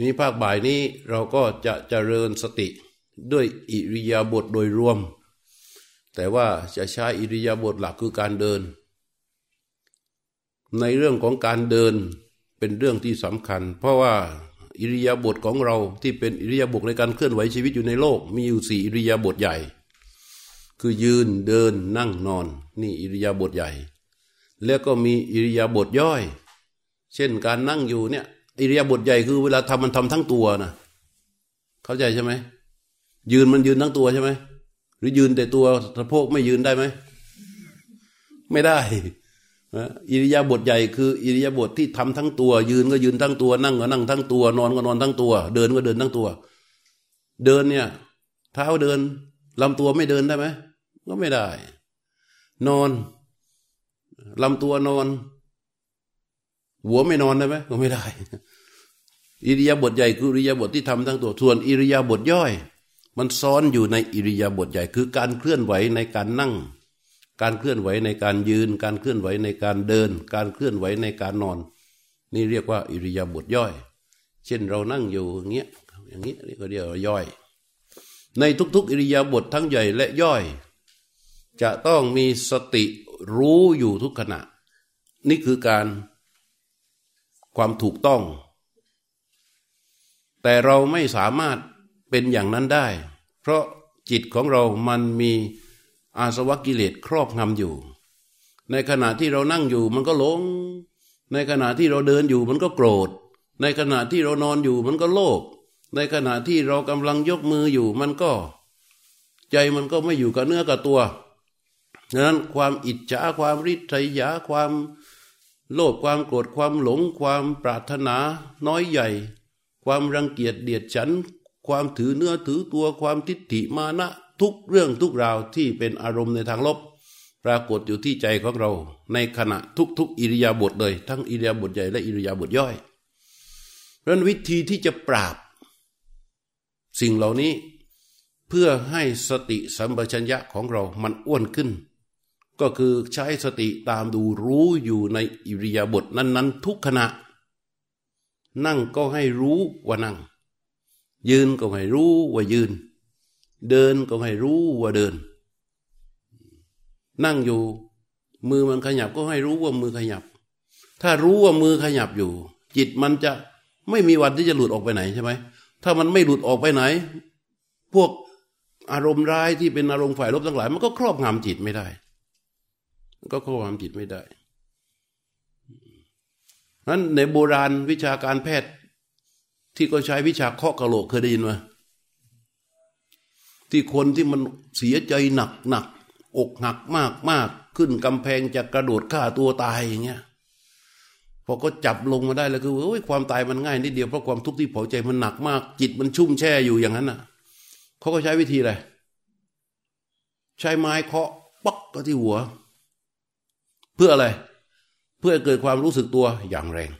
นี้ภาคบ่ายนี้เราก็จะเจริญสติด้วยอิริยาบถโดยรวม แต่ว่าจะใช้อิริยาบถหลักคือการเดิน ในเรื่องของการเดินเป็นเรื่องที่สำคัญ เพราะว่าอิริยาบถของเราที่เป็นอิริยาบถในการเคลื่อนไหวชีวิตอยู่ในโลก มีอยู่สี่อิริยาบถใหญ่ คือยืนเดินนั่งนอน นี่อิริยาบถใหญ่ แล้วก็มีอิริยาบถย่อย เช่นการนั่งอยู่เนี่ย อิริยาบถใหญ่คือเวลาทำมันทำทั้งตัวนะเข้าใจใช่ไหมยืนมันยืนทั้งตัวใช่ไหมหรือยืนแต่ตัวสะโพกไม่ยืนได้ไหมไม่ได้อิริยาบถใหญ่คืออิริยาบถที่ทำทั้งตัว ยืนก็ยืนทั้งตัว นั่งก็นั่งทั้งตัว นอนก็นอนทั้งตัว เดินก็เดินทั้งตัว เดินเนี่ย เท้าเดินลำตัวไม่เดินได้ไหมก็ไม่ได้ นอนลำตัวนอน หัวไม่นอนได้ไหมก็ไม่ได้ อิริยาบถใหญ่คืออิริยาบถที่ทำทั้งตัวส่วนอิริยาบถย่อย มันซ้อนอยู่ในอิริยาบถใหญ่คือการเคลื่อนไหวในการนั่ง การเคลื่อนไหวในการยืน การเคลื่อนไหวในการเดิน การเคลื่อนไหวในการนอน นี่เรียกว่า อิริยาบถย่อย เช่นเรานั่งอยู่อย่างเงี้ยอย่างนี้นี่ก็เรียกว่าย่อย ในทุกๆ อิริยาบถทั้งใหญ่และย่อย จะต้องมีสติรู้อยู่ทุกขณะ นี่คือการ ความถูกต้อง แต่เราไม่สามารถเป็นอย่างนั้นได้ เพราะจิตของเรามันมีอาสวะกิเลสครอบงำอยู่ ในขณะที่เรานั่งอยู่มันก็หลง ในขณะที่เราเดินอยู่มันก็โกรธ ในขณะที่เรานอนอยู่มันก็โลภในขณะที่เรากำลังยกมืออยู่มันก็ ใจมันก็ไม่อยู่กับเนื้อกับตัวดังนั้นความอิจฉาความริษยาความ โลภความโกรธความหลง ความปรารถนาน้อยใหญ่ ความรังเกียจเดียดฉัน ความถือเนื้อถือตัวความทิฏฐิมานะทุกเรื่องทุกราวที่เป็นอารมณ์ในทางลบ ปรากฏอยู่ที่ใจของเรา ในขณะทุกๆ อิริยาบถเลย ทั้งอิริยาบถใหญ่และอิริยาบถย่อยเพราะวิธีที่จะปราบ สิ่งเหล่านี้ เพื่อให้สติสัมปชัญญะของเรามันอ้วนขึ้น ก็คือใช้สติตามดูรู้อยู่ในอิริยาบถนั้น ๆ ทุกขณะ นั่งก็ให้รู้ว่านั่ง ยืนก็ให้รู้ว่ายืน เดินก็ให้รู้ว่าเดิน นั่งอยู่ มือมันขยับก็ให้รู้ว่ามือขยับ ถ้ารู้ว่ามือขยับอยู่ จิตมันจะไม่มีวันที่จะหลุดออกไปไหนใช่ไหมถ้ามันไม่หลุดออกไปไหน พวกอารมณ์ร้ายที่เป็นอารมณ์ฝ่ายลบทั้งหลาย มันก็ครอบงำจิตไม่ได้ ก็ครอบงำจิตไม่ได้นั้นในโบราณวิชาการแพทย์ ที่ก็ใช้วิชาเคาะกระโหลกเคยได้ยินไหมที่คนที่มันเสียใจหนักหนักอกหักมากมากขึ้นกำแพงจะกระโดดฆ่าตัวตายอย่างเงี้ยพอก็จับลงมาได้แล้วคือโอ้ยความตายมันง่ายนิดเดียวเพราะความทุกข์ที่เผาใจมันหนักมาก จิตมันชุ่มแช่อยู่อย่างนั้นน่ะเขาก็ใช้วิธีอะไรใช้ไม้เคาะปักก็ที่หัว เพื่ออะไร เพื่อเกิดความรู้สึกตัวอย่างแรง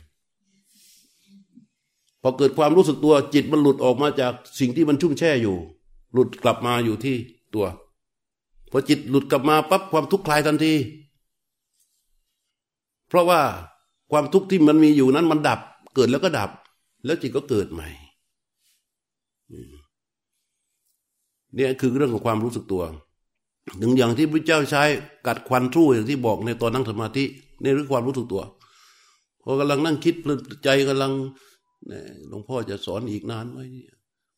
พอเกิดความรู้สึกตัวจิตมันหลุดออกมาจากสิ่งที่มันชุ่มแช่อยู่ หลุดกลับมาอยู่ที่ตัวพอจิตหลุดกลับมาปั๊บความทุกข์คลายทันที เพราะว่าความทุกข์ที่มันมีอยู่นั้นมันดับ เกิดแล้วก็ดับ แล้วจิตก็เกิดใหม่เนี่ยคือเรื่องของความรู้สึกตัว หนึ่งอย่างที่พระเจ้าใช้กัดควันทู่อย่างที่บอกในตอนนั่งสมาธินี่เรื่องความรู้สึกตัวพอกำลังนั่งคิดใจกำลังหลวงพ่อจะสอนอีกนานไหม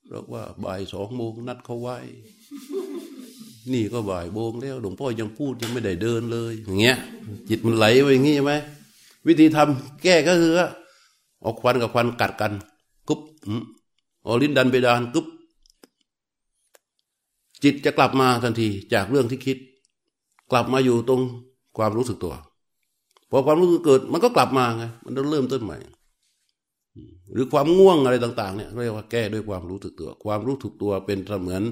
เพราะว่าบ่ายสองโมงนัดเขาไว้ นี่ก็บ่ายโมงแล้วหลวงพ่อยังพูดยังไม่ได้เดินเลย อย่างเงี้ย จิตมันไหลไปอย่างงี้ใช่ไหมวิธีทำแก้ก็คือเอาควันกับควันกัดกันกุ๊บเอาลิ้นดันไปดานกุ๊บ จิตจะกลับมาทันทีจากเรื่องที่คิด กลับมาอยู่ตรงความรู้สึกตัวพอความรู้สึกเกิดมันก็กลับมาไงมันต้องเริ่มต้นใหม่ หรือความง่วงอะไรต่าง ๆ เนี่ยเรียกว่าแก้ด้วยความรู้สึกตัว ความรู้สึกตัวเป็นเสมือน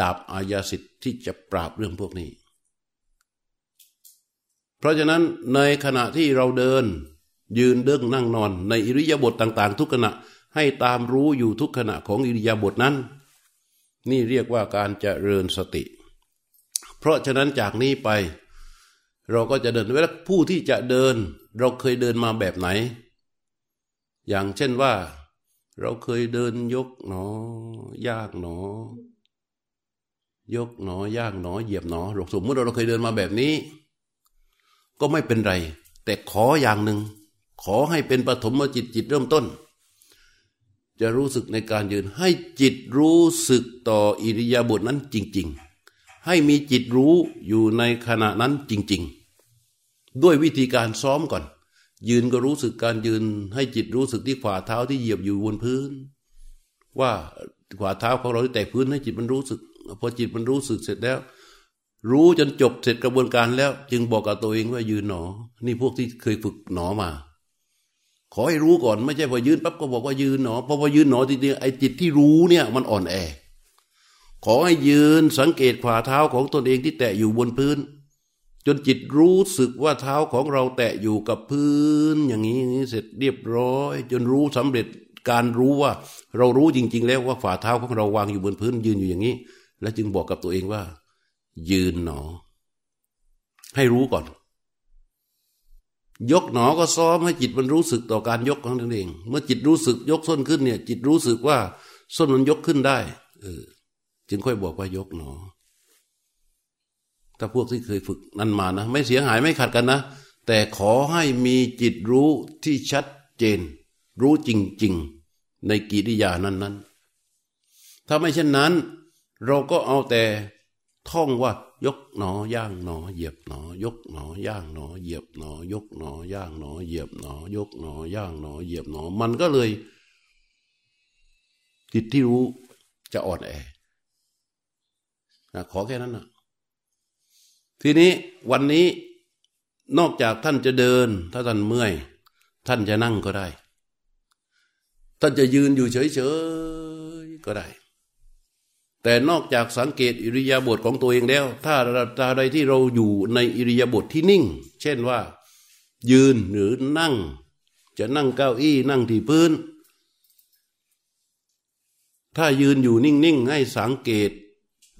ดาบอายาสิทธิ์ที่จะปราบเรื่องพวกนี้ เพราะฉะนั้นในขณะที่เราเดิน ยืนเดิงนั่งนอน ในอิริยาบถต่าง ๆ ทุกขณะให้ตามรู้อยู่ทุกขณะของอิริยาบถนั้น นี่เรียกว่าการเจริญสติ เพราะฉะนั้นจากนี้ไป เราก็จะเดินเวลาผู้ที่จะเดิน เราเคยเดินมาแบบไหน อย่างเช่นว่า เราเคยเดินยกหนอยากหนอยกหนอยากหนอเหยียบหนอสมมติเราเคยเดินมาแบบนี้ ก็ไม่เป็นไร แต่ขออย่างหนึ่งขอให้เป็นปฐมจิตจิตเริ่มต้น จะรู้สึกในการยืน ให้จิตรู้สึกต่ออิริยาบถนั้นจริง ๆ ให้มีจิตรู้อยู่ในขณะนั้นจริง ๆ ด้วยวิธีการซ้อมก่อน ยืนก็รู้สึกการยืน ให้จิตรู้สึกที่ฝ่าเท้าที่เหยียบอยู่บนพื้น ว่าฝ่าเท้าของเราที่แตะพื้นให้จิตมันรู้สึกพอจิตมันรู้สึกเสร็จแล้ว รู้จนจบเสร็จกระบวนการแล้ว จึงบอกกับตัวเองว่ายืนหนอ นี่พวกที่เคยฝึกหนอมา ขอให้รู้ก่อนไม่ใช่พอยืนปั๊บก็บอกว่ายืนหนอพอพอยืนหนอทีเดียวไอ้จิตที่รู้เนี่ยมันอ่อนแอ ขอให้ยืนสังเกตฝ่าเท้าของตนเองที่แตะอยู่บนพื้น จนจิตรู้สึกว่าเท้าของเราแตะอยู่กับพื้น อย่างนี้เสร็จเรียบร้อย จนรู้สำเร็จการรู้ว่า เรารู้จริง ๆ แล้วว่าฝ่าเท้าของเราวางอยู่บนพื้น ยืนอยู่อย่างนี้ แล้วจึงบอกกับตัวเองว่า ยืนหนอ ให้รู้ก่อน ยกหนอก็ซ้อมให้จิตมันรู้สึกต่อการยกของตนเอง เมื่อจิตรู้สึกยกส้นขึ้นเนี่ย จิตรู้สึกว่าส้นมันยกขึ้นได้ เออ จึงค่อยบอกว่ายกหนอ ถ้าพวกที่เคยฝึกนั้นมานะไม่เสียหายไม่ขัดกันนะแต่ขอให้มีจิตรู้ที่ชัดเจน รู้จริง ๆ ในกิริยานั้น ๆ ถ้าไม่เช่นนั้น เราก็เอาแต่ท่องว่า ยกหนอย่างหนอ เหยียบหนอ ยกหนอย่างหนอ เหยียบหนอ ยกหนอย่างหนอ เหยียบหนอ ยกหนอย่างหนอ เหยียบหนอ มันก็เลยจิตที่รู้จะอ่อนแอขอแค่นั้นนะทีนี้วันนี้นอกจากท่านจะเดิน ถ้าท่านเมื่อย ท่านจะนั่งก็ได้ ท่านจะยืนอยู่เฉยๆก็ได้ แต่นอกจากสังเกตอิริยาบถของตัวเองแล้ว ถ้าตาใดที่เราอยู่ในอิริยาบถทที่นิ่ง เช่นว่า ยืนหรือนั่ง จะนั่งเก้าอี้นั่งที่พื้น ถ้ายืนอยู่นิ่งๆให้สังเกต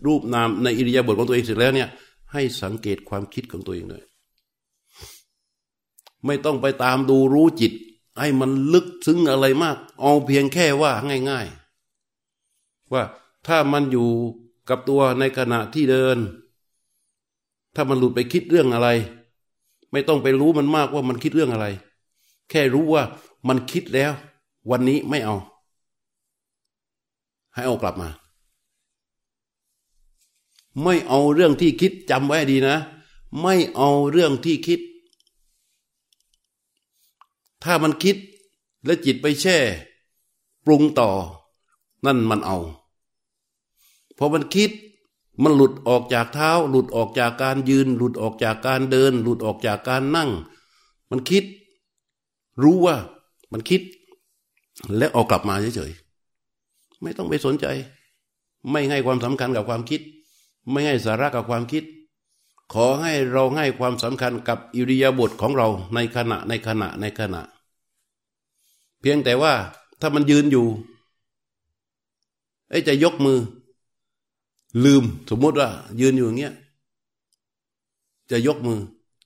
รูปนามในอิริยาบถของตัวเองเสร็จแล้วเนี่ย ให้สังเกตความคิดของตัวเองด้วยไม่ต้องไปตามดูรู้จิต ให้มันลึกซึ้งอะไรมาก เอาเพียงแค่ว่าง่าย ๆ ว่า ถ้ามันอยู่กับตัวในขณะที่เดิน ถ้ามันหลุดไปคิดเรื่องอะไร ไม่ต้องไปรู้มันมากว่ามันคิดเรื่องอะไร แค่รู้ว่ามันคิดแล้ว วันนี้ไม่เอา ให้เอากลับมา ไม่เอาเรื่องที่คิดจำไว้ดีนะ ไม่เอาเรื่องที่คิด ถ้ามันคิดและจิตไปแช่ ปรุงต่อ นั่นมันเอา พอมันคิดมันหลุดออกจากเท้า หลุดออกจากการยืน หลุดออกจากการเดิน หลุดออกจากการนั่ง มันคิด รู้ว่า มันคิด และออกกลับมาเฉยๆไม่ต้องไปสนใจ ไม่ให้ความสำคัญกับความคิด ไม่ให้สาระกับความคิด ขอให้เราให้ความสำคัญกับอิริยาบถของเราในขณะในขณะในขณะ เพียงแต่ว่าถ้ามันยืนอยู่ไอ้จะยกมือ ลืมสมมติว่า ยืนอยู่อย่างเงี้ยจะยกมือ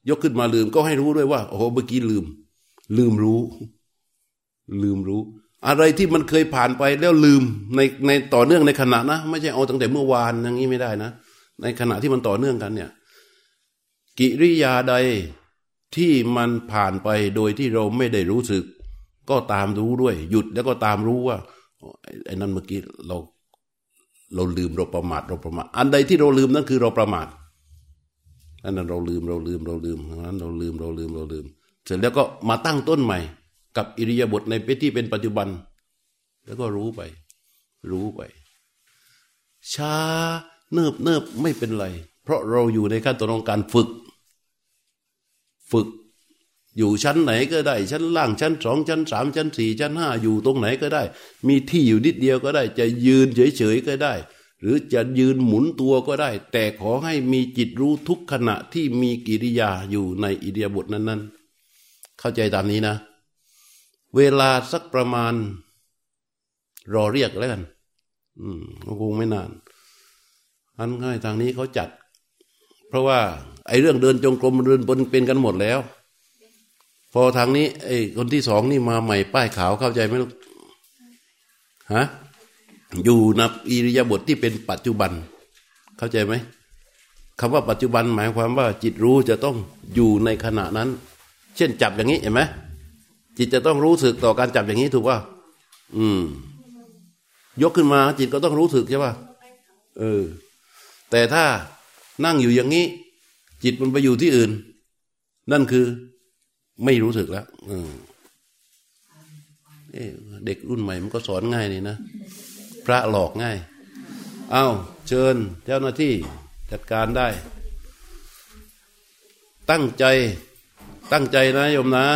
ยกขึ้นมาลืมก็ให้รู้ด้วยว่า โอ้โหเมื่อกี้ลืม ลืมรู้ ลืมรู้ อะไรที่มันเคยผ่านไปแล้วลืมในในต่อเนื่องในขณะนะไม่ใช่เอาตั้งแต่เมื่อวานอย่างนี้ไม่ได้นะ ในขณะที่มันต่อเนื่องกันเนี่ย กิริยาใดที่มันผ่านไปโดยที่เราไม่ได้รู้สึก ก็ตามรู้ด้วย หยุดแล้วก็ตามรู้ว่าไอ้นั่นเมื่อกี้เรา เราลืมเราประมาทเราประมาทอันใดที่เราลืมนั่นคือเราประมาทอันนั้นเราลืมเราลืมเราลืมนั้นเราลืมเราลืมเราลืม เสร็จแล้วก็มาตั้งต้นใหม่ กับอิริยาบถในเปที่เป็นปัจจุบัน แล้วก็รู้ไป รู้ไป ช้าเนิบเนิบไม่เป็นไร เพราะเราอยู่ในขั้นตอนของการฝึก ฝึก อยู่ชั้นไหนก็ได้ ชั้นล่างชั้นสองชั้นสามชั้นสี่ชั้นห้าอยู่ตรงไหนก็ได้ มีที่อยู่นิดเดียวก็ได้ จะยืนเฉยๆก็ได้ หรือจะยืนหมุนตัวก็ได้ แต่ขอให้มีจิตรู้ทุกขณะที่มีกิริยาอยู่ในอิเดียบทนั้น ๆ เข้าใจตามนี้นะ เวลาสักประมาณ รอเรียกแล้วกัน อืมคงไม่นานอันง่ายทางนี้เขาจัด เพราะว่า ไอ้เรื่องเดินจงกรมเดินบนเป็นกันหมดแล้ว พอทางนี้ไอ้คนที่สองนี่มาใหม่ป้ายขาวเข้าใจไหมลูกฮะอยู่ในอิริยาบถทที่เป็นปัจจุบัน เข้าใจไหมคำว่าปัจจุบันหมายความว่า จิตรู้จะต้องอยู่ในขณะนั้น เช่นจับอย่างนี้เห็นไหมจิตจะต้องรู้สึกต่อการจับอย่างนี้ถูกป่ะอืม ยกขึ้นมา จิตก็ต้องรู้สึกใช่ป่ะเออ แต่ถ้านั่งอยู่อย่างนี้ จิตมันไปอยู่ที่อื่น นั่นคือ ไม่รู้สึกแล้วเอเด็กรุ่นใหม่มันก็สอนง่ายนี่นะพระหลอกง่าย เอา้า เชิญเจ้าหน้าที่จัดการได้ ตั้งใจ ตั้งใจนะโยมนะ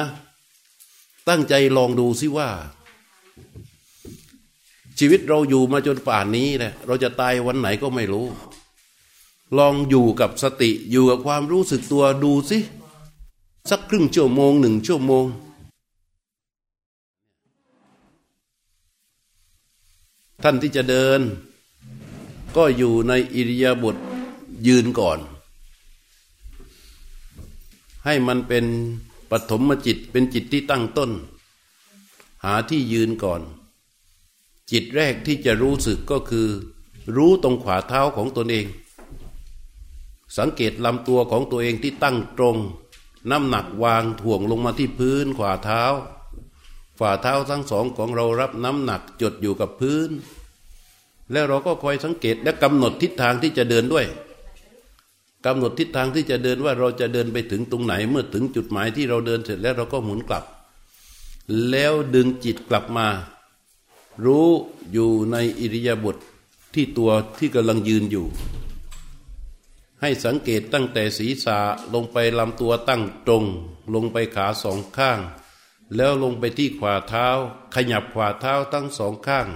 ตั้งใจลองดูซิว่า ชีวิตเราอยู่มาจนป่านนี้แหละเราจะตายวันไหนก็ไม่รู้ ลองอยู่กับสติอยู่กับความรู้สึกตัวดูสิ สักครึ่งชั่วโมงหนึ่งชั่วโมง ท่านที่จะเดิน ก็อยู่ในอิริยาบถยืนก่อน ให้มันเป็นปฐมจิตเป็นจิตที่ตั้งต้น หาที่ยืนก่อน จิตแรกที่จะรู้สึกก็คือ รู้ตรงขวาเท้าของตนเอง สังเกตลำตัวของตัวเองที่ตั้งตรง น้ำหนักวางถ่วงลงมาที่พื้นขวาเท้า ฝ่าเท้าทั้งสองของเรารับน้ำหนักจดอยู่กับพื้น แล้วเราก็คอยสังเกตและกำหนดทิศทางที่จะเดินด้วยกำหนดทิศทางที่จะเดินว่าเราจะเดินไปถึงตรงไหน เมื่อถึงจุดหมายที่เราเดินเสร็จแล้วเราก็หมุนกลับ แล้วดึงจิตกลับมา รู้อยู่ในอิริยาบถทที่ตัวที่กำลังยืนอยู่ ให้สังเกตตั้งแต่ศีรษะลงไปลำตัวตั้งตรง ลงไปขาสองข้าง แล้วลงไปที่ขวาเท้า ขยับขวาเท้าทั้งสองข้าง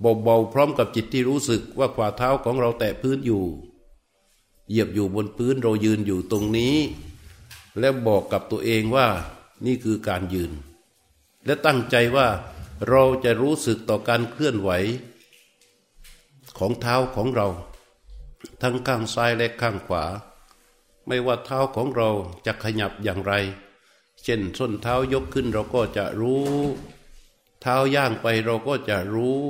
เบาๆพร้อมกับจิตที่รู้สึกว่าขวาเท้าของเราแตะพื้นอยู่ เหยียบอยู่บนพื้นเรายืนอยู่ตรงนี้ และบอกกับตัวเองว่านี่คือการยืน และตั้งใจว่าเราจะรู้สึกต่อการเคลื่อนไหว ของเท้าของเรา ทั้งข้างซ้ายและข้างขวา ไม่ว่าเท้าของเราจะขยับอย่างไร เช่นส้นเท้ายกขึ้นเราก็จะรู้ เท้าย่างไปเราก็จะรู้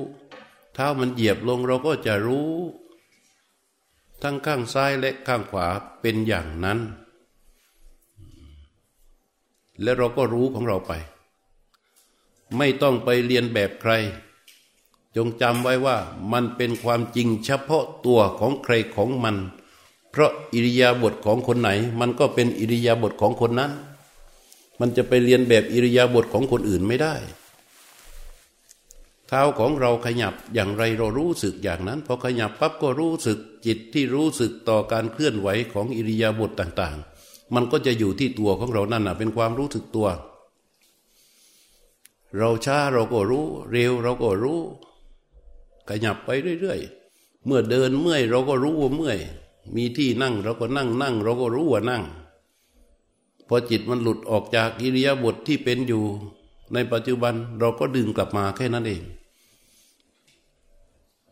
เท้ามันเหยียบลงเราก็จะรู้ ทั้งข้างซ้ายและข้างขวาเป็นอย่างนั้น และเราก็รู้ของเราไป ไม่ต้องไปเรียนแบบใคร จงจำไว้ว่ามันเป็นความจริงเฉพาะตัวของใครของมัน เพราะอิริยาบถของคนไหน มันก็เป็นอิริยาบถของคนนั้น มันจะไปเรียนแบบอิริยาบถของคนอื่นไม่ได้ เท้าของเราขยับอย่างไรเรารู้สึกอย่างนั้นพอขยับปั๊บก็รู้สึกจิตที่รู้สึกต่อการเคลื่อนไหวของอิริยาบถต่างๆ มันก็จะอยู่ที่ตัวของเรานั่นนะเป็นความรู้สึกตัว เราช้าเราก็รู้ เร็วเราก็รู้ ขยับไปเรื่อยๆ เมื่อเดินเมื่อยเราก็รู้ว่าเมื่อย มีที่นั่งเราก็นั่งนั่ง เราก็รู้ว่านั่ง พอจิตมันหลุดออกจากอิริยาบถทที่เป็นอยู่ ในปัจจุบันเราก็ดึงกลับมาแค่นั้นเอง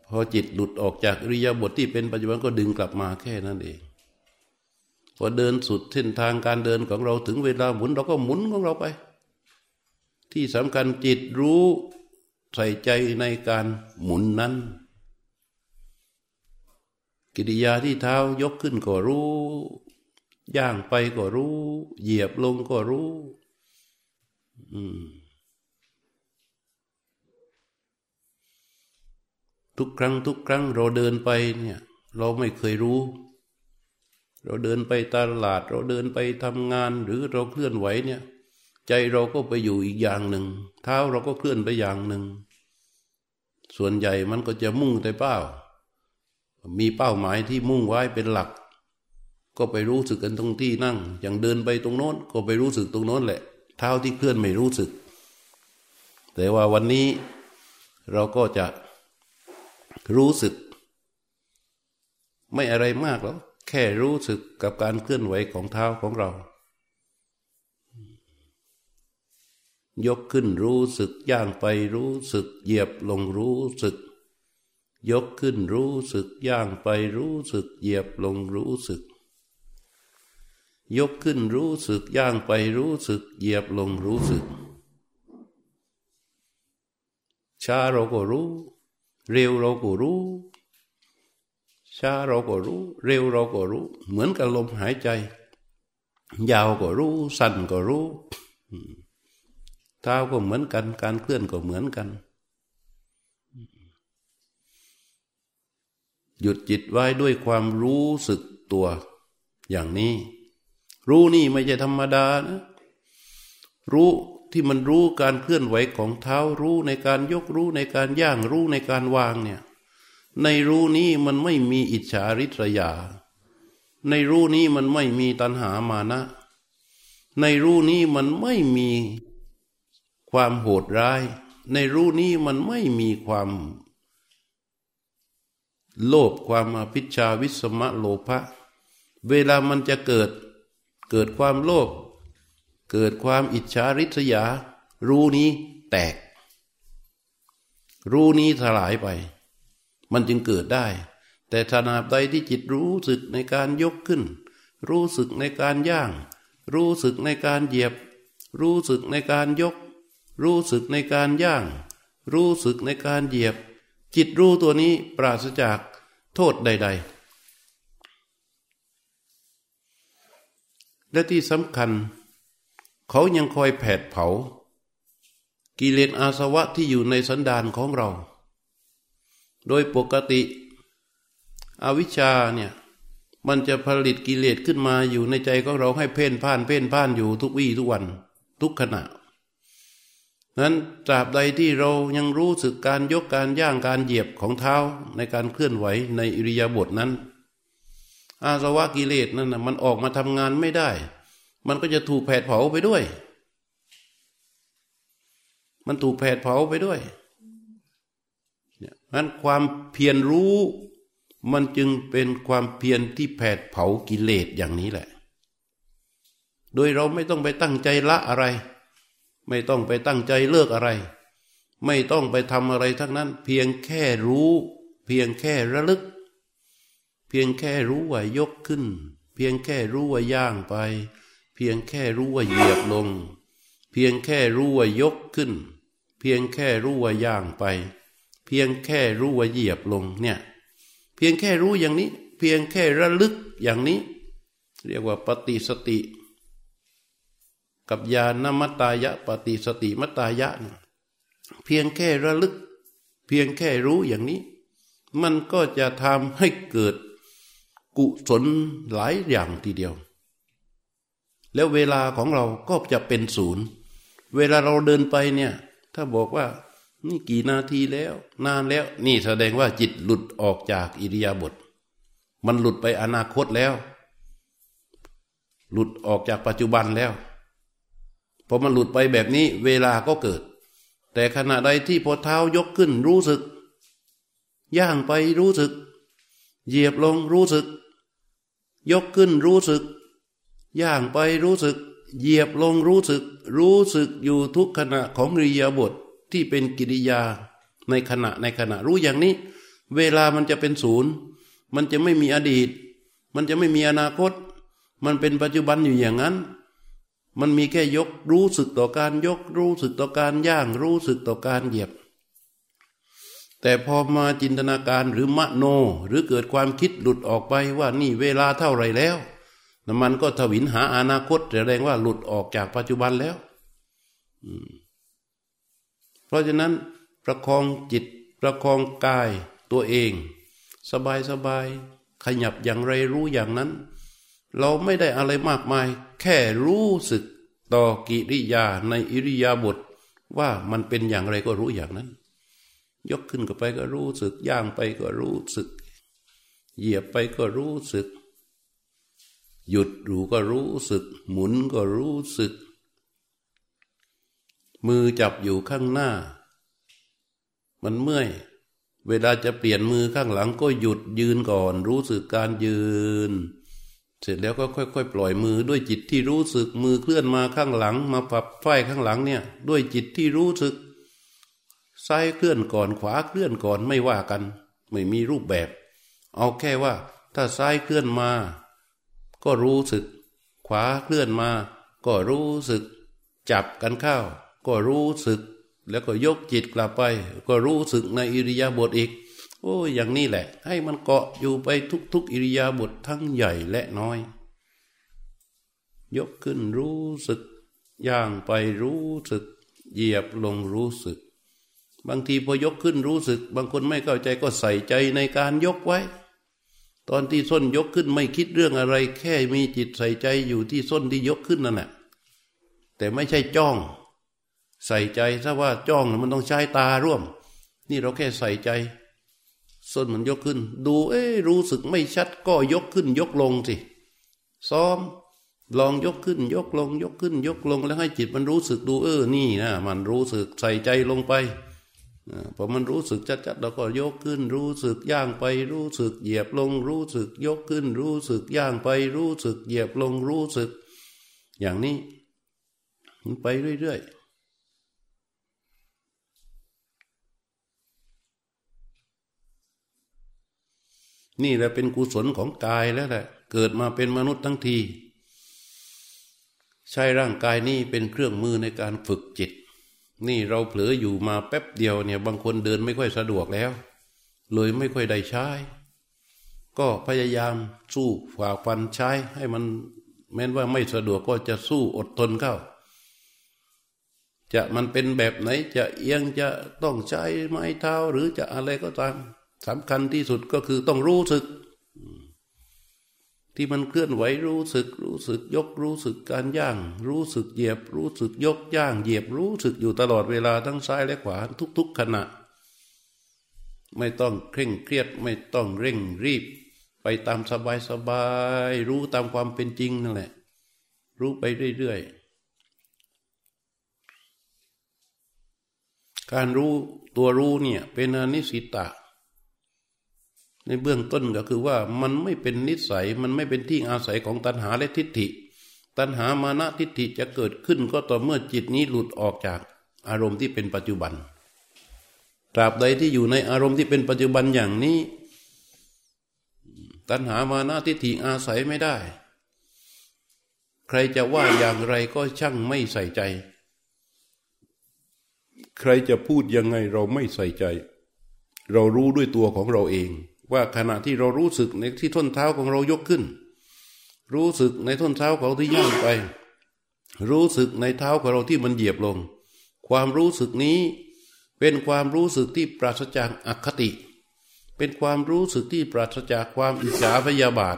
พอจิตหลุดออกจากอิริยาบถทที่เป็นปัจจุบันก็ดึงกลับมาแค่นั้นเอง พอเดินสุดเส้นทางการเดินของเราถึงเวลาหมุนเราก็หมุนของเราไป ที่สำคัญจิตรู้ ใส่ใจในการหมุนนั้น กิริยาที่เท้ายกขึ้นก็รู้ ย่างไปก็รู้ เหยียบลงก็รู้ ทุกครั้งทุกครั้งเราเดินไปเนี่ย เราไม่เคยรู้ เราเดินไปตลาด เราเดินไปทำงานหรือเราเคลื่อนไหวเนี่ย ใจเราก็ไปอยู่อีกอย่างหนึ่ง เท้าเราก็เคลื่อนไปอย่างหนึ่ง ส่วนใหญ่มันก็จะมุ่งแต่เป้า มีเป้าหมายที่มุ่งไว้เป็นหลัก ก็ไปรู้สึกกันตรงที่นั่ง อย่างเดินไปตรงโน้นก็ไปรู้สึกตรงโน้นแหละ เท้าที่เคลื่อนไม่รู้สึก แต่ว่าวันนี้เราก็จะรู้สึก ไม่อะไรมากหรอกแค่รู้สึกกับการเคลื่อนไหวของเท้าของเรา ยกขึ้นรู้สึกย่างไปรู้สึก เหยียบลงรู้สึก ยกขึ้นรู้สึกย่างไปรู้สึก เหยียบลงรู้สึก ยกขึ้นรู้สึกย่างไปรู้สึก เหยียบลงรู้สึก ช้าเราก็รู้ เร็วเราก็รู้ ช้าเราก็รู้ เร็วเราก็รู้ เหมือนกับลมหายใจ ยาวก็รู้ สั้นก็รู้ เท้าก็เหมือนกัน การเคลื่อนก็เหมือนกัน หยุดจิตไว้ด้วยความรู้สึกตัวอย่างนี้ รู้นี่ไม่ใช่ธรรมดานะรู้ที่มันรู้การเคลื่อนไหวของเท้ารู้ในการยกรู้ในการย่างรู้ในการวางเนี่ยในรู้นี้มันไม่มีอิจฉาริษยา ในรู้นี้มันไม่มีตัณหามานะ ในรู้นี้มันไม่มี ความโหดร้าย ในรู้นี้มันไม่มีความ โลภความอภิชาวิสมะโลภะเวลามันจะเกิด เกิดความโลภเกิดความอิจฉาริษยา รู้นี้แตก รู้นี้ถลายไป มันจึงเกิดได้ แต่ขนาดใดที่จิตรู้สึกในการยกขึ้น รู้สึกในการย่าง รู้สึกในการเหยียบ รู้สึกในการยก รู้สึกในการย่าง รู้สึกในการเหยียบ จิตรู้ตัวนี้ปราศจากโทษใด ๆ และที่สำคัญ เขายังคอยแผดเผา กิเลสอาสวะที่อยู่ในสันดานของเรา โดยปกติ อวิชชาเนี่ยมันจะผลิตกิเลสขึ้นมาอยู่ในใจของเราให้เพ่นพ่านเพ่นพ่านอยู่ทุกวี่ทุกวัน ทุกขณะ นั้นตราบใดที่เรายังรู้สึกการยกการย่างการเหยียบของเท้าในการเคลื่อนไหวในอิริยาบถนั้น อาสวะกิเลสนั่นนะมันออกมาทำงานไม่ได้ มันก็จะถูกแผดเผาไปด้วย มันถูกแผดเผาไปด้วยเนี่ยนั้นความเพียรรู้มันจึงเป็นความเพียรที่แผดเผากิเลสอย่างนี้แหละ โดยเราไม่ต้องไปตั้งใจละอะไร ไม่ต้องไปตั้งใจเลิกอะไร ไม่ต้องไปทำอะไรทั้งนั้น เพียงแค่รู้ เพียงแค่ระลึก เพียงแค่รู้ว่ายกขึ้น เพียงแค่รู้ว่าย่างไป เพียงแค่รู้ว่าเหยียบลง เพียงแค่รู้ว่ายกขึ้น เพียงแค่รู้ว่าย่างไป เพียงแค่รู้ว่าเหยียบลงเนี่ยเพียงแค่รู้อย่างนี้ เพียงแค่ระลึกอย่างนี้ เรียกว่าปฏิสติ กับญาณมัตตายะปฏิสติมัตตายะ เพียงแค่ระลึก เพียงแค่รู้อย่างนี้ มันก็จะทำให้เกิดกุศลหลายอย่างทีเดียว แล้วเวลาของเราก็จะเป็นศูนย์ เวลาเราเดินไปเนี่ย ถ้าบอกว่านี่กี่นาทีแล้ว นานแล้ว นี่แสดงว่าจิตหลุดออกจากอิริยาบถมันหลุดไปอนาคตแล้ว หลุดออกจากปัจจุบันแล้ว พอมันหลุดไปแบบนี้เวลาก็เกิด แต่ขณะใดที่พอเท้ายกขึ้นรู้สึก ย่างไปรู้สึก เหยียบลงรู้สึก ยกขึ้นรู้สึก ย่างไปรู้สึก เหยียบลงรู้สึก รู้สึกอยู่ทุกขณะของริยาบทที่เป็นกิริยาในขณะในขณะรู้อย่างนี้ เวลามันจะเป็นศูนย์ มันจะไม่มีอดีต มันจะไม่มีอนาคต มันเป็นปัจจุบันอยู่อย่างนั้น มันมีแค่ยกรู้สึกต่อการยกรู้สึกต่อการย่างรู้สึกต่อการเหยียบ แต่พอมาจินตนาการหรือมโนหรือเกิดความคิดหลุดออกไปว่านี่เวลาเท่าไรแล้วน้ำมันก็ทวินหาอนาคตแสดงว่าหลุดออกจากปัจจุบันแล้วเพราะฉะนั้นประคองจิตประคองกายตัวเอง สบายสบายขยับอย่างไรรู้อย่างนั้น เราไม่ได้อะไรมากมาย แค่รู้สึกต่อกิริยาในอิริยาบถว่ามันเป็นอย่างไรก็รู้อย่างนั้น ยกขึ้นก็ไปก็รู้สึก ย่างไปก็รู้สึก เหยียบไปก็รู้สึก หยุดรู้ก็รู้สึก หมุนก็รู้สึก มือจับอยู่ข้างหน้า มันเมื่อยเวลาจะเปลี่ยนมือข้างหลังก็หยุดยืนก่อน รู้สึกการยืน เสร็จแล้วก็ค่อยๆ ปล่อยมือด้วยจิตที่รู้สึกมือเคลื่อนมาข้างหลัง มาปรับไฟข้างหลังเนี่ย ด้วยจิตที่รู้สึกซ้ายเคลื่อนก่อนขวาเคลื่อนก่อนไม่ว่ากัน ไม่มีรูปแบบ เอาแค่ว่า ถ้าซ้ายเคลื่อนมา ก็รู้สึก ขวาเคลื่อนมา ก็รู้สึก จับกันเข้า ก็รู้สึก แล้วก็ยกจิตกลับไป ก็รู้สึกในอิริยาบถอีก โอ้อย่างนี้แหละ ให้มันเกาะอยู่ไปทุก ๆ อิริยาบถททั้งใหญ่และน้อย ยกขึ้นรู้สึก ย่างไปรู้สึก เหยียบลงรู้สึก บางทีพอยกขึ้นรู้สึก บางคนไม่เข้าใจก็ใส่ใจในการยกไว้ ตอนที่ส้นยกขึ้นไม่คิดเรื่องอะไร แค่มีจิตใส่ใจอยู่ที่ส้นที่ยกขึ้นนั่นแหละแต่ไม่ใช่จ้อง ใส่ใจถ้าว่าจ้องมันต้องใช้ตาร่วม นี่เราแค่ใส่ใจ ส้นมันยกขึ้น ดูเอ๊รู้สึกไม่ชัดก็ยกขึ้น ยกลงสิซ้อมลองยกขึ้น ยกลง ยกขึ้น ยกลงแล้วให้จิตมันรู้สึกดูเออนี่นะมันรู้สึกใส่ใจลงไปพอมันรู้สึกชัดๆเราก็ยกขึ้น รู้สึกย่างไป รู้สึกเหยียบลง รู้สึกยกขึ้น รู้สึกย่างไป รู้สึกเหยียบลงรู้สึก อย่างนี้ไปเรื่อยๆ นี่แหละเป็นกุศลของกายแล้วแหละ เกิดมาเป็นมนุษย์ทั้งที ใช้ร่างกายนี่เป็นเครื่องมือในการฝึกจิต นี่เราเผลออยู่มาแป๊บเดียวเนี่ย บางคนเดินไม่ค่อยสะดวกแล้ว เลยไม่ค่อยได้ใช้ ก็พยายามสู้ฝ่าฟันใช้ให้มัน แม้ว่าไม่สะดวกก็จะสู้อดทนเข้าจะมันเป็นแบบไหนจะเอียงจะต้องใช้ไม้เท้าหรือจะอะไรก็ตาม สำคัญที่สุดก็คือต้องรู้สึก ที่มันเคลื่อนไหวรู้สึก รู้สึกยกรู้สึกการย่าง รู้สึกเหยียบ รู้สึกยกย่าง เหยียบรู้สึกอยู่ตลอดเวลาทั้งซ้ายและขวาทุก ๆ ขณะ ไม่ต้องเคร่งเครียดไม่ต้องเร่งรีบ ไปตามสบายสบายรู้ตามความเป็นจริงนั่นแหละ รู้ไปเรื่อยๆการรู้ตัวรู้เนี่ยเป็นอนิสิตะ ในเบื้องต้นก็คือว่ามันไม่เป็นนิสัยมันไม่เป็นที่อาศัยของตัณหาและทิฏฐิ ตัณหามานะทิฏฐิจะเกิดขึ้นก็ต่อเมื่อจิตนี้หลุดออกจากอารมณ์ที่เป็นปัจจุบัน ตราบใดที่อยู่ในอารมณ์ที่เป็นปัจจุบันอย่างนี้ ตัณหามานะทิฏฐิอาศัยไม่ได้ ใครจะว่าอย่างไรก็ช่างไม่ใส่ใจ ใครจะพูดยังไงเราไม่ใส่ใจ เรารู้ด้วยตัวของเราเอง ว่าขณะที่เรารู้สึกในที่ท่นเท้าของเรายกขึ้น รู้สึกในท่นเท้าของเราที่ย่างไป รู้สึกในเท้าของเราที่มันเหยียบลง ความรู้สึกนี้เป็นความรู้สึกที่ปราศจากอคติ เป็นความรู้สึกที่ปราศจากความอิจฉาพยาบาท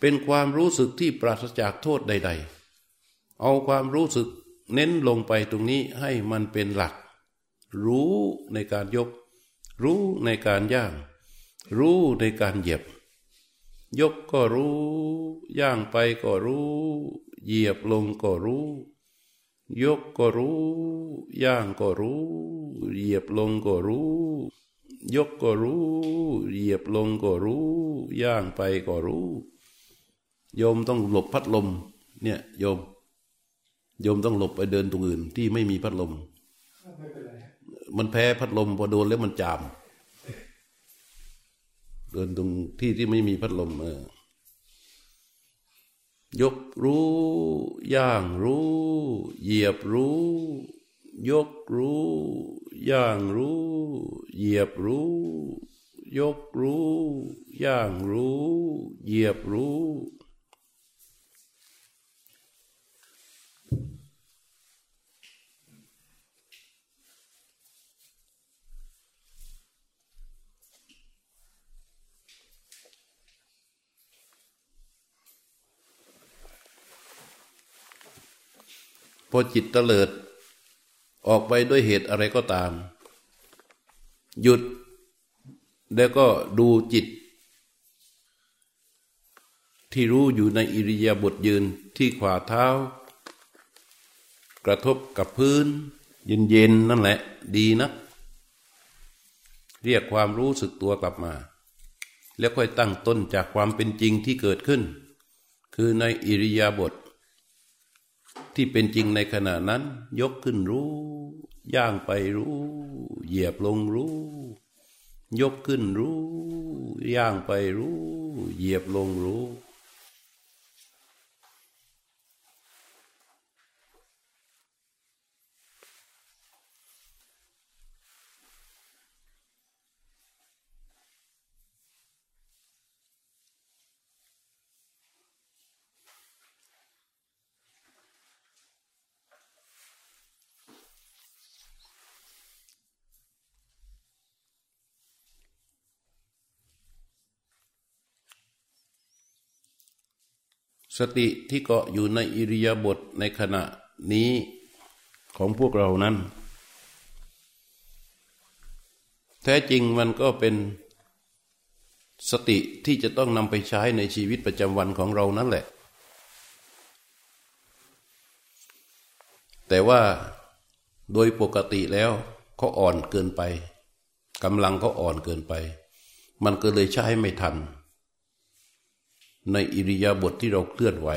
เป็นความรู้สึกที่ปราศจากโทษใด ๆ เอาความรู้สึกเน้นลงไปตรงนี้ให้มันเป็นหลัก รู้ในการยก รู้ในการย่าง รู้ในการเหยียบ ยกก็รู้ ย่างไปก็รู้ เหยียบลงก็รู้ ยกก็รู้ ย่างก็รู้ เหยียบลงก็รู้ ยกก็รู้ เหยียบลงก็รู้ ย่างไปก็รู้โยมต้องหลบพัดลม เนี่ยโยมโยมต้องหลบไปเดินตรงอื่นที่ไม่มีพัดลม มันแพ้พัดลมพอโดนแล้วมันจาม เดินตรงที่ที่ไม่มีพัดลมเออยกรู้ ย่างรู้ เหยียบรู้ ยกรู้ ย่างรู้ เหยียบรู้ ยกรู้ ย่างรู้ เหยียบรู้ พอจิตเตลิด ออกไปด้วยเหตุอะไรก็ตาม หยุดแล้วก็ดูจิต ที่รู้อยู่ในอิริยาบถยืนที่ขวาเท้า กระทบกับพื้น เย็นๆนั่นแหละ ดีนะ เรียกความรู้สึกตัวกลับมา แล้วค่อยตั้งต้นจากความเป็นจริงที่เกิดขึ้น คือในอิริยาบถ ที่เป็นจริงในขณะนั้น ยกขึ้นรู้ ย่างไปรู้ เหยียบลงรู้ ยกขึ้นรู้ ย่างไปรู้ เหยียบลงรู้ สติที่เกาะอยู่ในอิริยาบถในขณะนี้ของพวกเรานั้น แท้จริงมันก็เป็นสติที่จะต้องนำไปใช้ในชีวิตประจำวันของเรานั่นแหละ แต่ว่าโดยปกติแล้วเขาอ่อนเกินไปกำลังเขาอ่อนเกินไป มันก็เลยใช้ไม่ทัน ในอิริยาบถทที่เราเคลื่อนไหว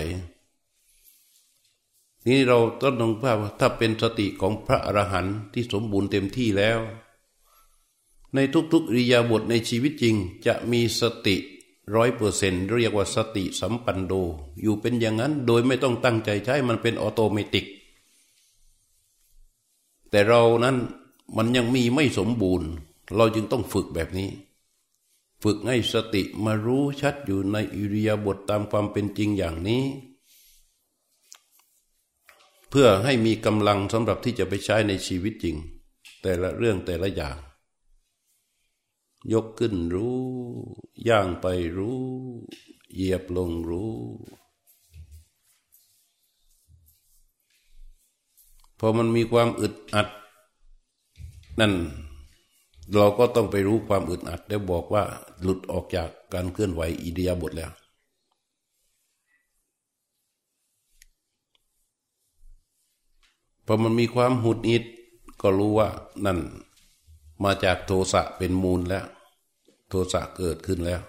นี่เราต้องลงภาพถ้าเป็นสติของพระอรหันต์ที่สมบูรณ์เต็มที่แล้ว ในทุกๆอิริยาบถในชีวิตจริงจะมีสติร้อยเปอร์เซนต์เรียกว่าสติสัมปันโน อยู่เป็นอย่างนั้นโดยไม่ต้องตั้งใจใช้มันเป็น automatic แต่เรานั้นมันยังมีไม่สมบูรณ์ เราจึงต้องฝึกแบบนี้ ฝึกให้สติมารู้ชัดอยู่ในอิริยาบถตามความเป็นจริงอย่างนี้ เพื่อให้มีกำลังสำหรับที่จะไปใช้ในชีวิตจริง แต่ละเรื่องแต่ละอย่าง ยกขึ้นรู้ ย่างไปรู้ เหยียบลงรู้ พอมันมีความอึดอัด นั่น เราก็ต้องไปรู้ความอึดอัดแล้วบอกว่าหลุดออกจากการเคลื่อนไหวอิเดียบทแล้ว พอมันมีความหุดอิดก็รู้ว่านั่นมาจากโทสะเป็นมูลแล้ว โทสะเกิดขึ้นแล้ว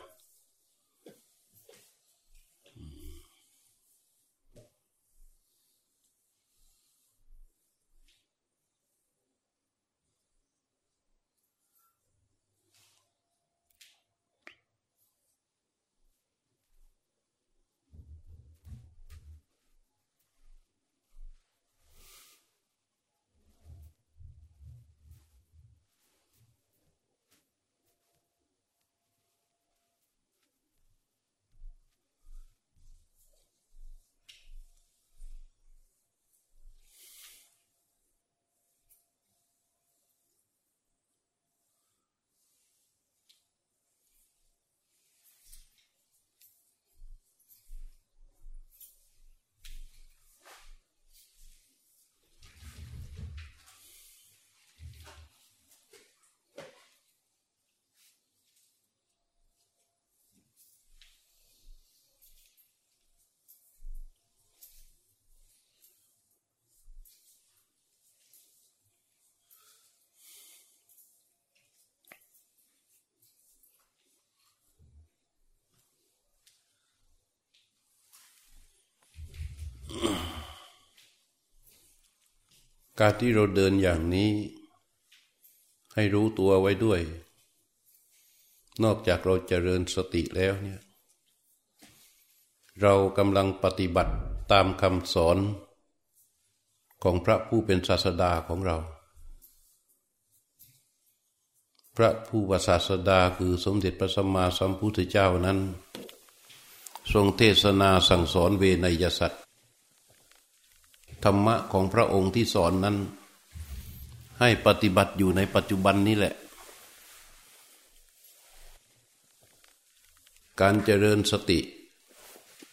การที่เราเดินอย่างนี้ ให้รู้ตัวไว้ด้วย นอกจากเราจเจริญสติแล้วเนี่ยเรากำลังปฏิบัติตามคำสอนของพระผู้เป็นศาสดาของเรา พระผู้ประศาสดาคือสมเด็จพระสัมมาสัมพุทธเจ้านั้น ทรงเทศนาสั่งสอนเวนยสัตว์ ธรรมะของพระองค์ที่สอนนั้น ให้ปฏิบัติอยู่ในปัจจุบันนี้แหละ การเจริญสติ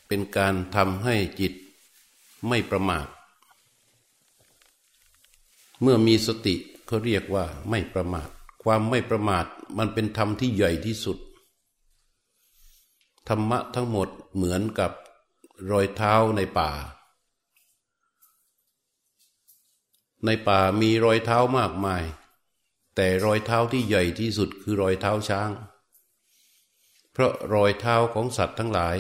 เป็นการทำให้จิตไม่ประมาท เมื่อมีสติเขาเรียกว่าไม่ประมาท ความไม่ประมาทมันเป็นธรรมที่ใหญ่ที่สุด ธรรมะทั้งหมดเหมือนกับรอยเท้าในป่า ในป่ามีรอยเท้ามากมาย แต่รอยเท้าที่ใหญ่ที่สุดคือรอยเท้าช้าง เพราะรอยเท้าของสัตว์ทั้งหลาย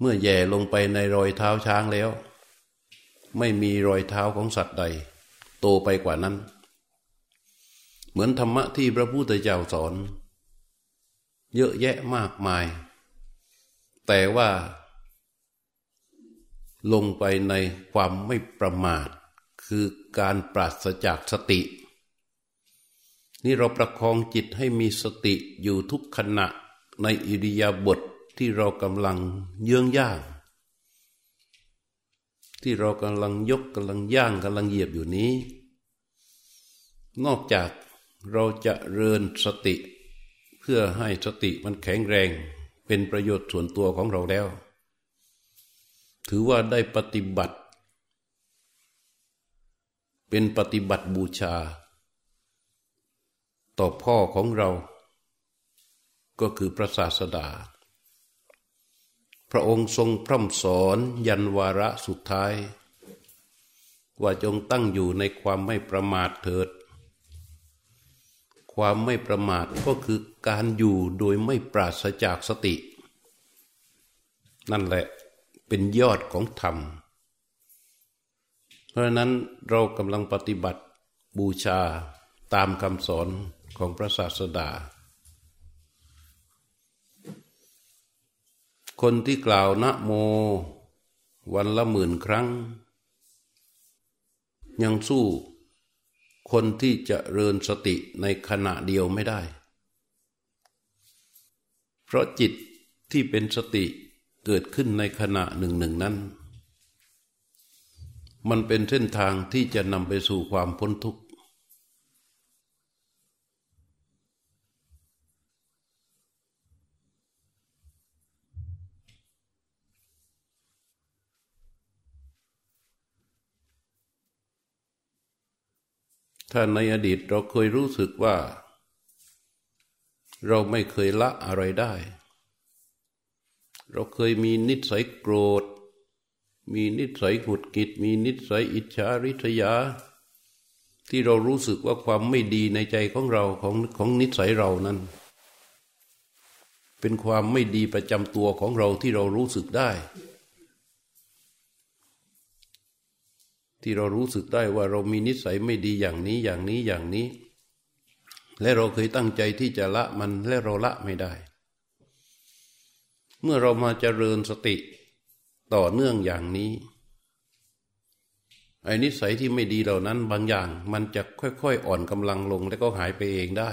เมื่อแย่ลงไปในรอยเท้าช้างแล้ว ไม่มีรอยเท้าของสัตว์ใด โตไปกว่านั้น เหมือนธรรมะที่พระพุทธเจ้าสอน เยอะแยะมากมาย แต่ว่าลงไปในความไม่ประมาท คือการปราศจากสติ นี่เราประคองจิตให้มีสติอยู่ทุกขณะในอิริยาบถทที่เรากำลังเยื่องย่าง ที่เรากำลังยกกำลังย่างกำลังเหยียบอยู่นี้ นอกจากเราจะเริญสติ เพื่อให้สติมันแข็งแรงเป็นประโยชน์ส่วนตัวของเราแล้ว ถือว่าได้ปฏิบัติ เป็นปฏิบัติบูชา ต่อพ่อของเรา ก็คือพระศาสดา พระองค์ทรงพร่ำสอนยันวาระสุดท้าย ว่าจงตั้งอยู่ในความไม่ประมาทเถิด ความไม่ประมาทก็คือการอยู่โดยไม่ปราศจากสติ นั่นแหละเป็นยอดของธรรม เพราะนั้นเรากำลังปฏิบัติบูชาตามคำสอนของพระศาสดา คนที่กล่าวนะโม วันละหมื่นครั้ง ยังสู้คนที่จะเริญสติในขณะเดียวไม่ได้ เพราะจิตที่เป็นสติเกิดขึ้นในขณะหนึ่งหนึ่งนั้น มันเป็นเส้นทางที่จะนำไปสู่ความพ้นทุกข์ ถ้าในอดีตเราเคยรู้สึกว่า เราไม่เคยละอะไรได้ เราเคยมีนิสัยโกรธ มีนิสัยหุดกิด มีนิสัยอิจฉาริษยา ที่เรารู้สึกว่าความไม่ดีในใจของเราของของนิสัยเรานั้น เป็นความไม่ดีประจำตัวของเราที่เรารู้สึกได้ ที่เรารู้สึกได้ว่าเรามีนิสัยไม่ดีอย่างนี้อย่างนี้อย่างนี้ และเราเคยตั้งใจที่จะละมันและเราละไม่ได้ เมื่อเรามาเจริญสติ ต่อเนื่องอย่างนี้ไอ้นิสัยที่ไม่ดีเหล่านั้นบางอย่างมันจะค่อยๆ อ่อนกำลังลงแล้วก็หายไปเองได้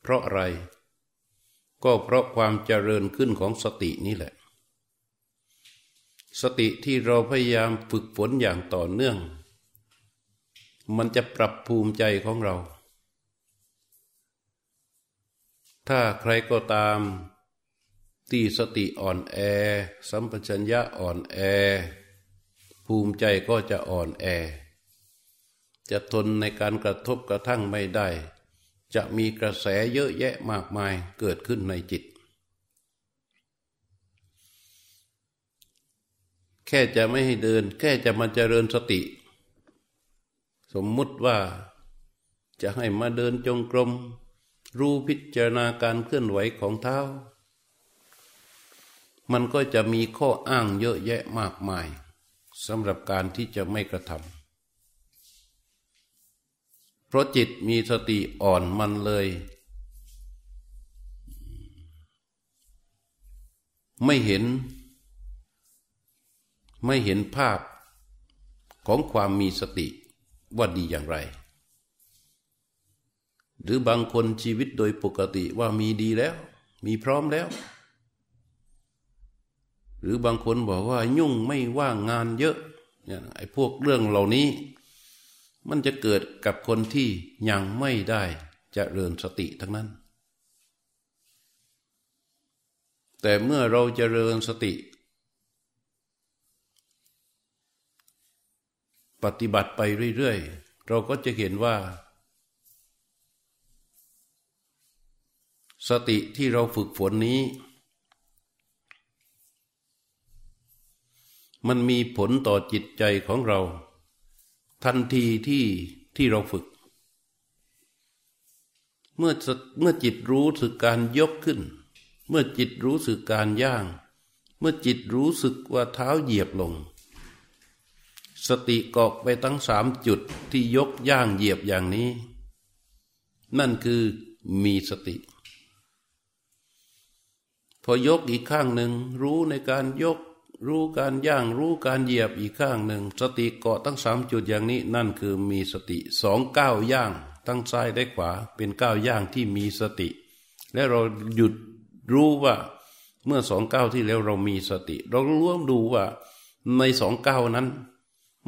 เพราะอะไร ก็เพราะความเจริญขึ้นของสตินี่แหละ สติที่เราพยายามฝึกฝนอย่างต่อเนื่อง มันจะปรับภูมิใจของเรา ถ้าใครก็ตาม ที่สติอ่อนแอ สัมปชัญญะอ่อนแอ ภูมิใจก็จะอ่อนแอ จะทนในการกระทบกระทั่งไม่ได้ จะมีกระแสเยอะแยะมากมายเกิดขึ้นในจิต แค่จะไม่ให้เดิน แค่จะมาเจริญสติ สมมุติว่าจะให้มาเดินจงกรม รู้พิจารณาการเคลื่อนไหวของเท้า มันก็จะมีข้ออ้างเยอะแยะมากมายสำหรับการที่จะไม่กระทำเพราะจิตมีสติอ่อนมันเลย ไม่เห็น ไม่เห็นภาพของความมีสติว่าดีอย่างไร หรือบางคนชีวิตโดยปกติว่ามีดีแล้ว มีพร้อมแล้ว หรือบางคนบอกว่ายุ่งไม่ว่างงานเยอะเนี่ยไอ้พวกเรื่องเหล่านี้ มันจะเกิดกับคนที่ยังไม่ได้จะเริญสติทั้งนั้น แต่เมื่อเราจะเริญสติ ปฏิบัติไปเรื่อยๆ เราก็จะเห็นว่า สติที่เราฝึกฝนนี้ มันมีผลต่อจิตใจของเรา ทันทีที่ที่เราฝึก เมื่อเมื่อจิตรู้สึกการยกขึ้น เมื่อจิตรู้สึกการย่าง เมื่อจิตรู้สึกว่าเท้าเหยียบลง สติเกาะไปทั้งสามจุดที่ยกย่างเหยียบอย่างนี้ นั่นคือมีสติ พอยกอีกข้างหนึ่งรู้ในการยก รู้การย่างรู้การเหยียบอีกข้างหนึ่ง สติเกาะทั้งสามจุดอย่างนี้นั่นคือมีสติสองก้าวย่างทั้งซ้ายและขวาเป็นก้าวย่างที่มีสติ และเราหยุดรู้ว่าเมื่อสองก้าวที่แล้วเรามีสติ เราร่วมดูว่าในสองก้าวนั้น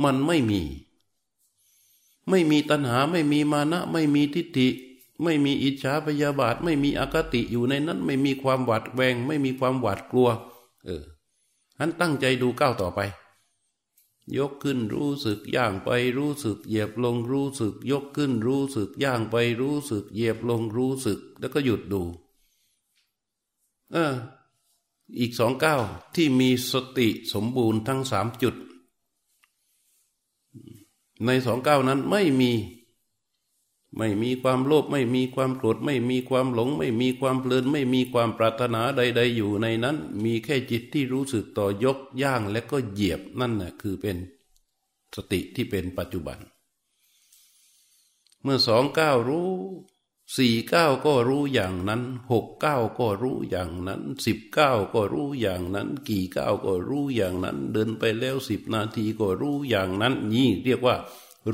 มันไม่มี ไม่มีตัณหาไม่มีมานะ ไม่มีทิฏฐิ ไม่มีอิจฉาพยาบาท ไม่มีอคติอยู่ในนั้น ไม่มีความหวาดแวง ไม่มีความหวาดกลัว เออ ฉันตั้งใจดูก้าวต่อไป ยกขึ้นรู้สึกย่างไปรู้สึกเหยียบลงรู้สึก ยกขึ้นรู้สึกย่างไปรู้สึก เหยียบลงรู้สึก แล้วก็หยุดดูเอออีกสองก้าวที่มีสติสมบูรณ์ทั้งสามจุด ในสองก้านั้นไม่มี ไม่มีความโลภไม่มีความโกรธไม่มีความหลง ไม่มีความเพลินไม่มีความปรารถนาใด ๆ อยู่ในนั้น มีแค่จิตที่รู้สึกต่อยกย่างและก็เหยียบนั่นน่ะคือเป็นสติที่เป็นปัจจุบัน เมื่อสองก้ารู้สี่เก้าก็รู้อย่างนั้นหกเก้าก็รู้อย่างนั้นสิบเก้าก็รู้อย่างนั้น กี่เก้าก็รู้อย่างนั้น เดินไปแล้วสิบนาทีก็รู้อย่างนั้น นี่เรียกว่า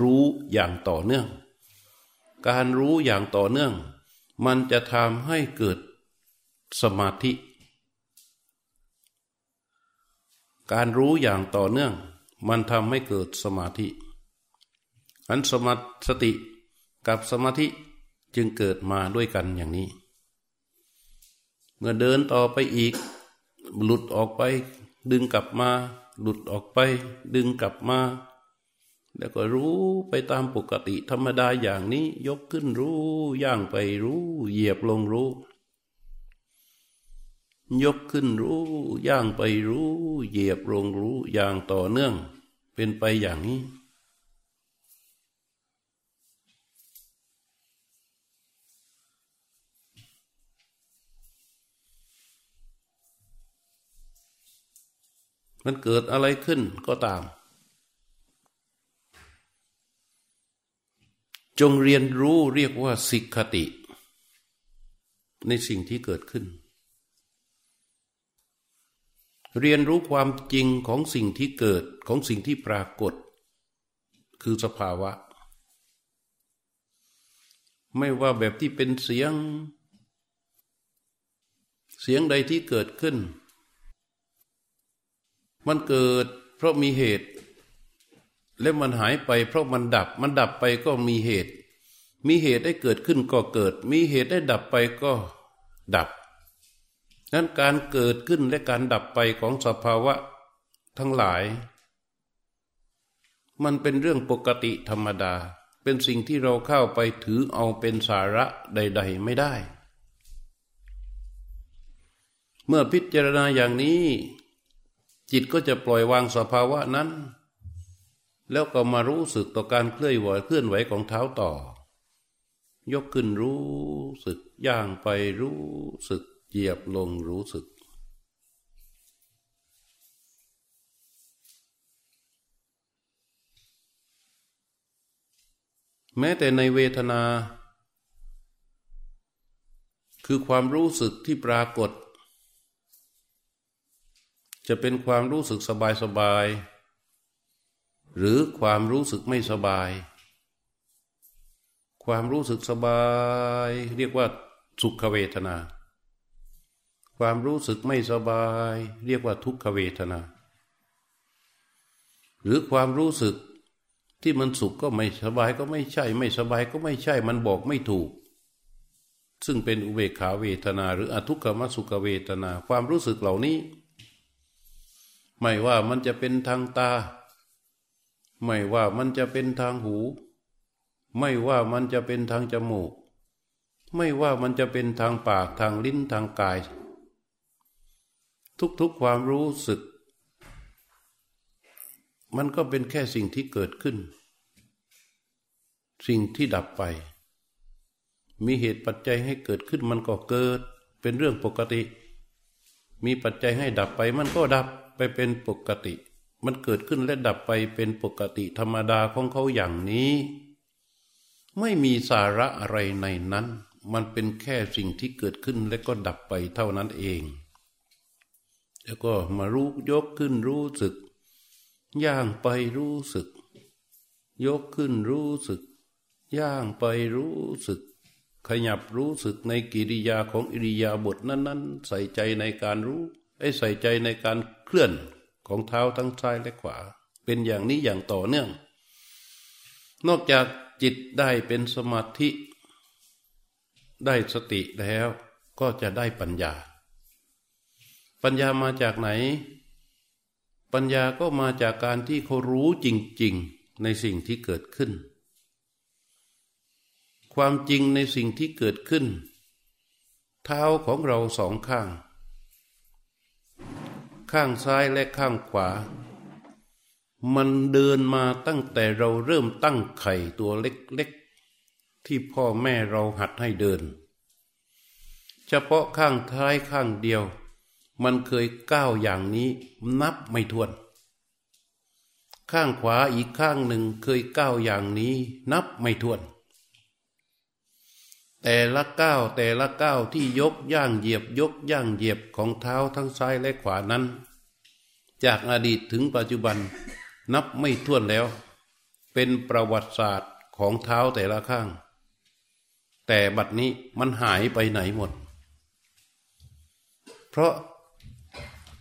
รู้อย่างต่อเนื่อง การรู้อย่างต่อเนื่อง มันจะทำให้เกิดสมาธิ การรู้อย่างต่อเนื่อง มันทำให้เกิดสมาธิอันสมาสติกับสมาธิจึงเกิดมาด้วยกันอย่างนี้ เมื่อเดินต่อไปอีก หลุดออกไป ดึงกลับมา หลุดออกไป ดึงกลับมา แล้วก็รู้ไปตามปกติธรรมดาอย่างนี้ ยกขึ้นรู้ ย่างไปรู้ เหยียบลงรู้ ยกขึ้นรู้ ย่างไปรู้ เหยียบลงรู้อย่างต่อเนื่อง เป็นไปอย่างนี้มันเกิดอะไรขึ้นก็ตาม จงเรียนรู้เรียกว่าสิกขติ ในสิ่งที่เกิดขึ้น เรียนรู้ความจริงของสิ่งที่เกิดของสิ่งที่ปรากฏ คือสภาวะ ไม่ว่าแบบที่เป็นเสียง เสียงใดที่เกิดขึ้น มันเกิดเพราะมีเหตุ แล้วมันหายไปเพราะมันดับ มันดับไปก็มีเหตุ มีเหตุได้เกิดขึ้นก็เกิด มีเหตุได้ดับไปก็ดับ นั้นการเกิดขึ้นและการดับไปของสภาวะทั้งหลาย มันเป็นเรื่องปกติธรรมดา เป็นสิ่งที่เราเข้าไปถือเอาเป็นสาระใด ๆ ไม่ได้ เมื่อพิจารณาอย่างนี้ จิตก็จะปล่อยวางสภาวะนั้น แล้วก็มารู้สึกต่อการเคลื่อนไหวเคลื่อนไหวของเท้าต่อ ยกขึ้นรู้สึกย่างไปรู้สึกเหยียบลงรู้สึก แม้แต่ในเวทนา คือความรู้สึกที่ปรากฏ จะเป็นความรู้สึกสบายสบาย หรือความรู้สึกไม่สบาย ความรู้สึกสบาย เรียกว่าสุขเวทนา ความรู้สึกไม่สบาย เรียกว่าทุกขเวทนา หรือความรู้สึกที่มันสุขก็ไม่สบายก็ไม่ใช่ ไม่สบายก็ไม่ใช่มันบอกไม่ถูก ซึ่งเป็นอุเบกขาเวทนา หรืออทุกขมสุขเวทนา ความรู้สึกเหล่านี้ ไม่ว่ามันจะเป็นทางตา ไม่ว่ามันจะเป็นทางหู ไม่ว่ามันจะเป็นทางจมูก ไม่ว่ามันจะเป็นทางปากทางลิ้นทางกาย ทุกๆความรู้สึก มันก็เป็นแค่สิ่งที่เกิดขึ้น สิ่งที่ดับไป มีเหตุปัจจัยให้เกิดขึ้นมันก็เกิด เป็นเรื่องปกติ มีปัจจัยให้ดับไปมันก็ดับไปเป็นปกติ มันเกิดขึ้นและดับไปเป็นปกติธรรมดาของเขาอย่างนี้ ไม่มีสาระอะไรในนั้น มันเป็นแค่สิ่งที่เกิดขึ้นและก็ดับไปเท่านั้นเอง แล้วก็มารู้ยกขึ้นรู้สึก ย่างไปรู้สึก ยกขึ้นรู้สึก ย่างไปรู้สึก ขยับรู้สึกในกิริยาของอิริยาบถนั้น ๆ ใส่ใจในการรู้ไอ้ใส่ใจในการเคลื่อน ของเท้าทั้งซ้ายและขวา เป็นอย่างนี้อย่างต่อเนื่อง นอกจากจิตได้เป็นสมาธิ ได้สติแล้วก็จะได้ปัญญา ปัญญามาจากไหน ปัญญาก็มาจากการที่เขารู้จริง ๆ ในสิ่งที่เกิดขึ้น ความจริงในสิ่งที่เกิดขึ้น เท้าของเราสองข้าง ข้างซ้ายและข้างขวา มันเดินมาตั้งแต่เราเริ่มตั้งไข่ตัวเล็กๆ ที่พ่อแม่เราหัดให้เดิน เฉพาะข้างท้ายข้างเดียว มันเคยก้าวอย่างนี้นับไม่ถ้วน ข้างขวาอีกข้างหนึ่งเคยก้าวอย่างนี้นับไม่ถ้วน แต่ละก้าวแต่ละก้าวที่ยกย่างเหยียบยกย่างเหยียบของเท้าทั้งซ้ายและขวานั้น จากอดีตถึงปัจจุบันนับไม่ถ้วนแล้ว เป็นประวัติศาสตร์ของเท้าแต่ละข้าง แต่บัดนี้มันหายไปไหนหมด เพราะ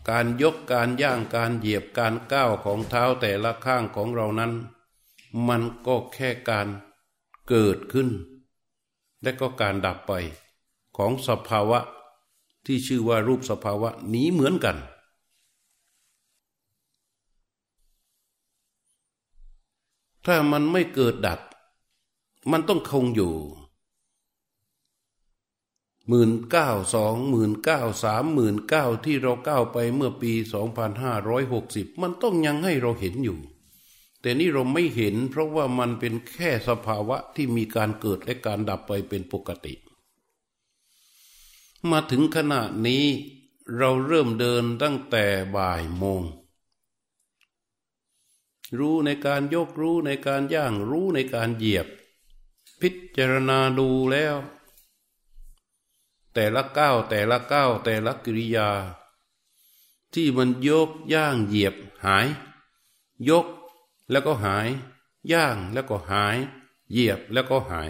การยกการย่างการเหยียบการก้าวของเท้าแต่ละข้างของเรานั้น มันก็แค่การเกิดขึ้น และก็การดับไปของสภาวะที่ชื่อว่ารูปสภาวะนี้เหมือนกัน ถ้ามันไม่เกิดดับ มันต้องคงอยู่หมื่นเก้าสองหมื่นเก้าสามหมื่นเก้าที่เราก้าวไปเมื่อปีสองพันห้าร้อยหกสิบมันต้องยังให้เราเห็นอยู่ แต่นี่เราไม่เห็น เพราะว่ามันเป็นแค่สภาวะที่มีการเกิดและการดับไปเป็นปกติ มาถึงขณะนี้เราเริ่มเดินตั้งแต่บ่ายโมง รู้ในการยกรู้ในการย่างรู้ในการเหยียบ พิจารณาดูแล้ว แต่ละก้าวแต่ละก้าวแต่ละกิริยา ที่มันยกย่างเหยียบหาย ยก แล้วก็หาย ย่างแล้วก็หาย เหยียบแล้วก็หาย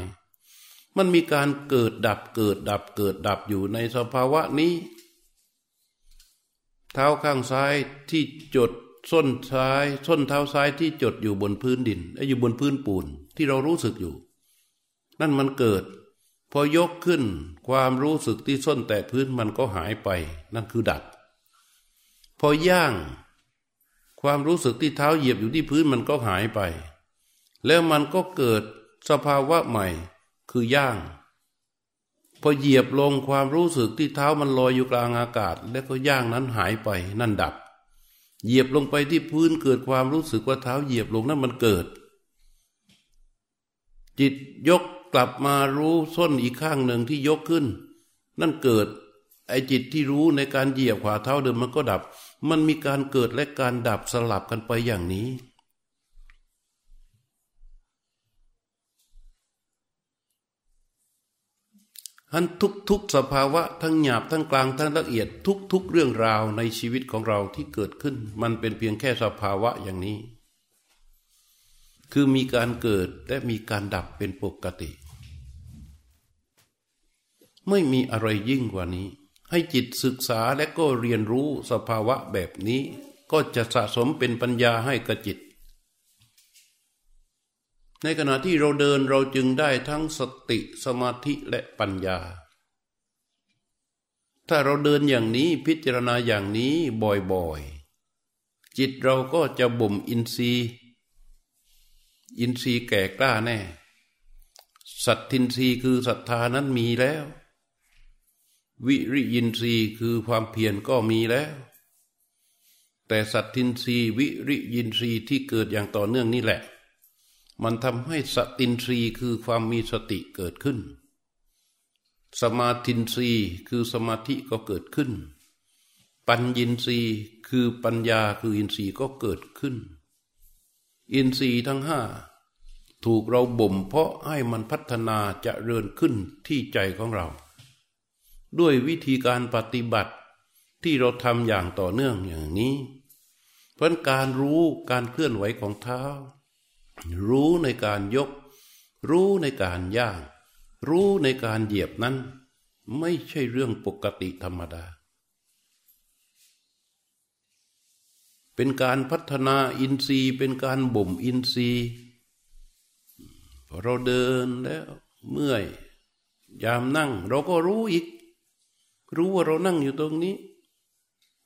มันมีการเกิดดับเกิดดับเกิดดับอยู่ในสภาวะนี้ เท้าข้างซ้ายที่จดส้นซ้าย ส้นเท้าซ้ายที่จดอยู่บนพื้นดินอยู่บนพื้นปูนที่เรารู้สึกอยู่ นั่นมันเกิด พอยกขึ้นความรู้สึกที่ส้นแตะพื้นมันก็หายไป นั่นคือดับ พอย่าง ความรู้สึกที่เท้าเหยียบอยู่ที่พื้นมันก็หายไป แล้วมันก็เกิดสภาวะใหม่คือย่างพอเหยียบลงความรู้สึกที่เท้ามันลอยอยู่กลางอากาศ แล้วก็ย่างนั้นหายไปนั่นดับ เหยียบลงไปที่พื้นเกิดความรู้สึกว่าเท้าเหยียบลงนั่นมันเกิด จิตยกกลับมารู้ส้นอีกข้างหนึ่งที่ยกขึ้น นั่นเกิด ไอจิตที่รู้ในการเหยียบขวาเท้าเดิมมันก็ดับ มันมีการเกิดและการดับสลับกันไปอย่างนี้อันทุกๆสภาวะทั้งหยาบทั้งกลางทั้งละเอียดทุกๆเรื่องราวในชีวิตของเราที่เกิดขึ้น มันเป็นเพียงแค่สภาวะอย่างนี้ คือมีการเกิดและมีการดับเป็นปกติ ไม่มีอะไรยิ่งกว่านี้ ให้จิตศึกษาและก็เรียนรู้สภาวะแบบนี้ ก็จะสะสมเป็นปัญญาให้กับจิต ในขณะที่เราเดินเราจึงได้ทั้งสติสมาธิและปัญญา ถ้าเราเดินอย่างนี้พิจารณาอย่างนี้บ่อยๆ จิตเราก็จะบ่มอินทรีย์ อินทรีย์แก่กล้าแน่ สัตทินทรีย์คือศรัทธานั้นมีแล้ว วิริยินทรีย์คือความเพียรก็มีแล้ว แต่สัตทินทรีย์วิริยินทรีย์ที่เกิดอย่างต่อเนื่องนี่แหละ มันทำให้สตินทรีย์คือความมีสติเกิดขึ้น สมาธินทรีย์คือสมาธิก็เกิดขึ้น ปัญญินทรีย์คือปัญญาคืออินทรีย์ก็เกิดขึ้น อินทรีย์ทั้งห้าถูกเราบ่มเพาะให้มันพัฒนาจะเริญขึ้นที่ใจของเรา ด้วยวิธีการปฏิบัติที่เราทำอย่างต่อเนื่องอย่างนี้ เพราะการรู้การเคลื่อนไหวของเท้า รู้ในการยก รู้ในการย่าง รู้ในการเหยียบนั้น ไม่ใช่เรื่องปกติธรรมดา เป็นการพัฒนาอินทรีย์ เป็นการบ่มอินทรีย์พอเราเดินแล้วเมื่อยยามนั่ง เราก็รู้อีก รู้ว่าเรานั่งอยู่ตรงนี้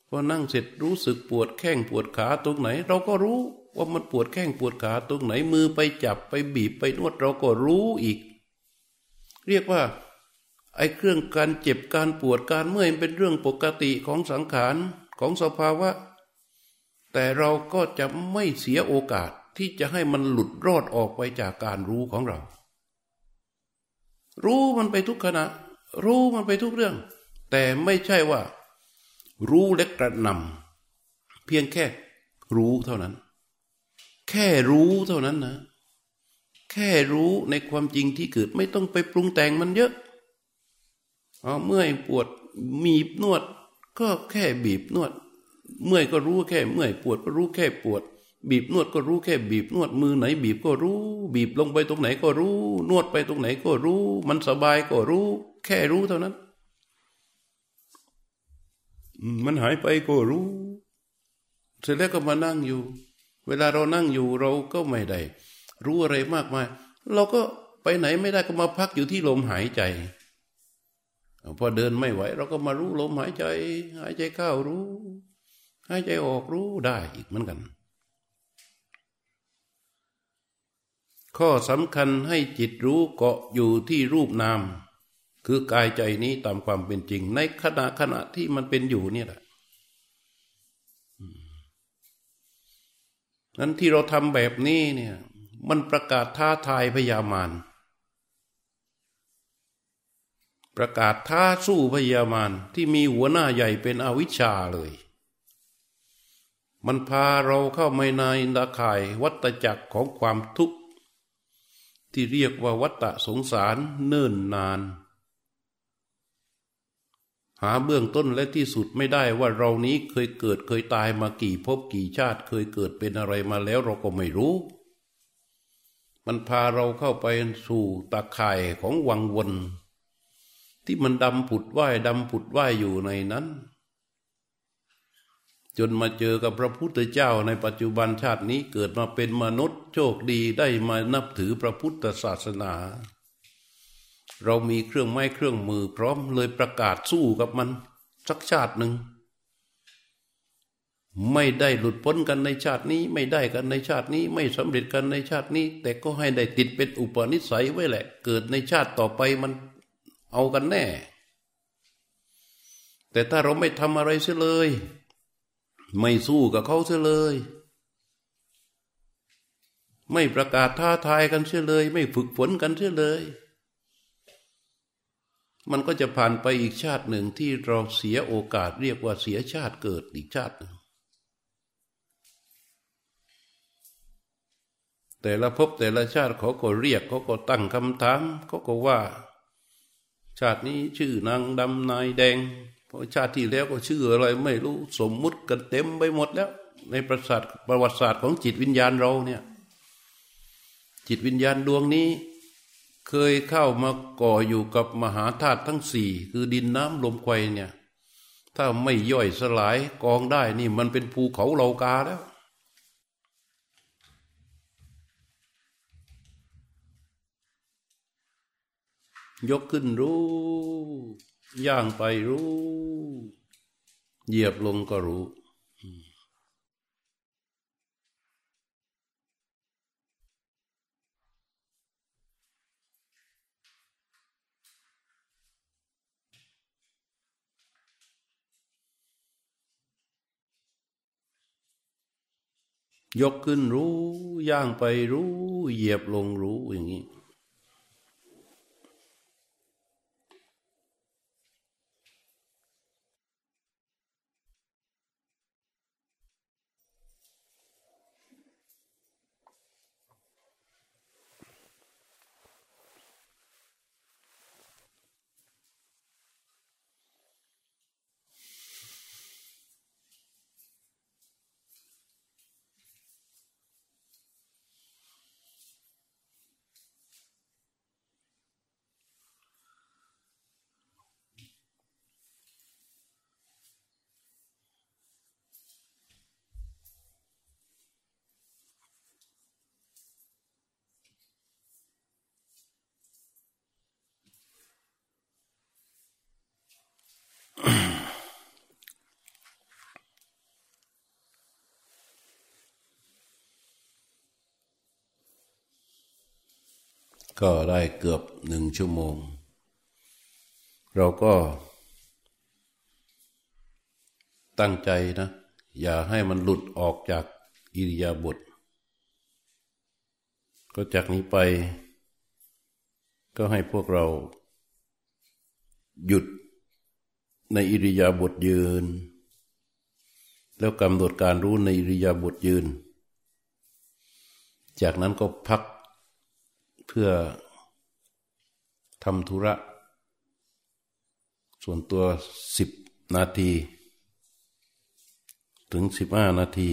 พอนั่งเสร็จรู้สึกปวดแข้งปวดขาตรงไหน เราก็รู้ว่ามันปวดแข้งปวดขาตรงไหนมือไปจับไปบีบไปนวดเราก็รู้อีก เรียกว่า ไอ้เครื่องการเจ็บการปวดการเมื่อยเป็นเรื่องปกติของสังขารของสภาวะ แต่เราก็จะไม่เสียโอกาสที่จะให้มันหลุดรอดออกไปจากการรู้ของเรา รู้มันไปทุกขณะ รู้มันไปทุกเรื่อง แต่ไม่ใช่ว่า รู้เล็กกระนำเพียงแค่รู้เท่านั้น แค่รู้เท่านั้นนะ แค่รู้ในความจริงที่เกิดไม่ต้องไปปรุงแต่งมันเยอะเอาเมื่อยปวดมีบนวด ก็แค่บีบนวด เมื่อยก็รู้แค่เมื่อยปวดก็รู้แค่ปวด บีบนวดก็รู้แค่บีบนวดมือไหน บีบก็รู้ บีบลงไปตรงไหนก็รู้ นวดไปตรงไหนก็รู้ มันสบายก็รู้ แค่รู้เท่านั้น มันหายไปก็รู้ เสร็จแล้วก็มานั่งอยู่ เวลาเรานั่งอยู่เราก็ไม่ได้ รู้อะไรมากมาย เราก็ไปไหนไม่ได้ก็มาพักอยู่ที่ลมหายใจ พอเดินไม่ไหว เราก็มารู้ลมหายใจ หายใจเข้ารู้ หายใจออกรู้ได้อีกเหมือนกัน ข้อสำคัญให้จิตรู้เกาะอยู่ที่รูปนาม คือกายใจนี้ตามความเป็นจริง ในขณะขณะที่มันเป็นอยู่เนี่ยแหละนั้นที่เราทำแบบนี้เนี่ย มันประกาศท้าทายพยามารประกาศท้าสู้พยามารที่มีหัวหน้าใหญ่เป็นอวิชชาเลย มันพาเราเข้าไมาในดาข่ายวัตจักรของความทุกข์ ที่เรียกว่าวัตตะสงสารเนิ่นนาน หาเบื้องต้นและที่สุดไม่ได้ว่าเรานี้เคยเกิดเคยตายมากี่ภพกี่ชาติเคยเกิดเป็นอะไรมาแล้วเราก็ไม่รู้ มันพาเราเข้าไปสู่ตาข่ายของวังวน ที่มันดำผุดว่ายดำผุดว่ายอยู่ในนั้น จนมาเจอกับพระพุทธเจ้าในปัจจุบันชาตินี้เกิดมาเป็นมนุษย์โชคดีได้มานับถือพระพุทธศาสนา เรามีเครื่องไม้เครื่องมือ พร้อมเลยประกาศสู้กับมัน สักชาติหนึ่ง ไม่ได้หลุดพ้นกันในชาตินี้ ไม่ได้กันในชาตินี้ ไม่สำเร็จกันในชาตินี้ แต่ก็ให้ได้ติดเป็นอุปนิสัยไว้แหละ เกิดในชาติต่อไปมันเอากันแน่ แต่ถ้าเราไม่ทำอะไรเสียเลย ไม่สู้กับเขาเสียเลยไม่ประกาศท้าทายกันเสียเลย ไม่ฝึกฝนกันเสียเลย มันก็จะผ่านไปอีกชาติหนึ่งที่เราเสียโอกาสเรียกว่าเสียชาติเกิดอีกชาติหนึ่งแต่ละภพแต่ละชาติเขาก็เรียกเขาก็ตั้งคำถามเขาก็ว่า ชาตินี้ชื่อนางดำนายแดงเพราะชาติที่แล้วก็ชื่ออะไรไม่รู้สมมุติกันเต็มไปหมดแล้ว ในประสาทประวัติศาสตร์ของจิตวิญญาณเราเนี่ย จิตวิญญาณดวงนี้ เคยเข้ามาก่ออยู่กับมหาธาตุทั้งสี่คือดินน้ำลมไฟเนี่ย ถ้าไม่ย่อยสลายกองได้นี่มันเป็นภูเขาเหลากาแล้ว ยกขึ้นรู้ ย่างไปรู้ เหยียบลงก็รู้ ยกขึ้นรู้ ย่างไปรู้ เหยียบลงรู้อย่างนี้ ก็ได้เกือบหนึ่งชั่วโมง เราก็ ตั้งใจนะ อย่าให้มันหลุดออกจากอิริยาบถก็จากนี้ไป ก็ให้พวกเรา หยุดในอิริยาบถยืน แล้วกำหนดการรู้ในอิริยาบถยืน จากนั้นก็พัก เพื่อทำธุระ ส่วนตัวสิบนาที ถึงสิบห้านาที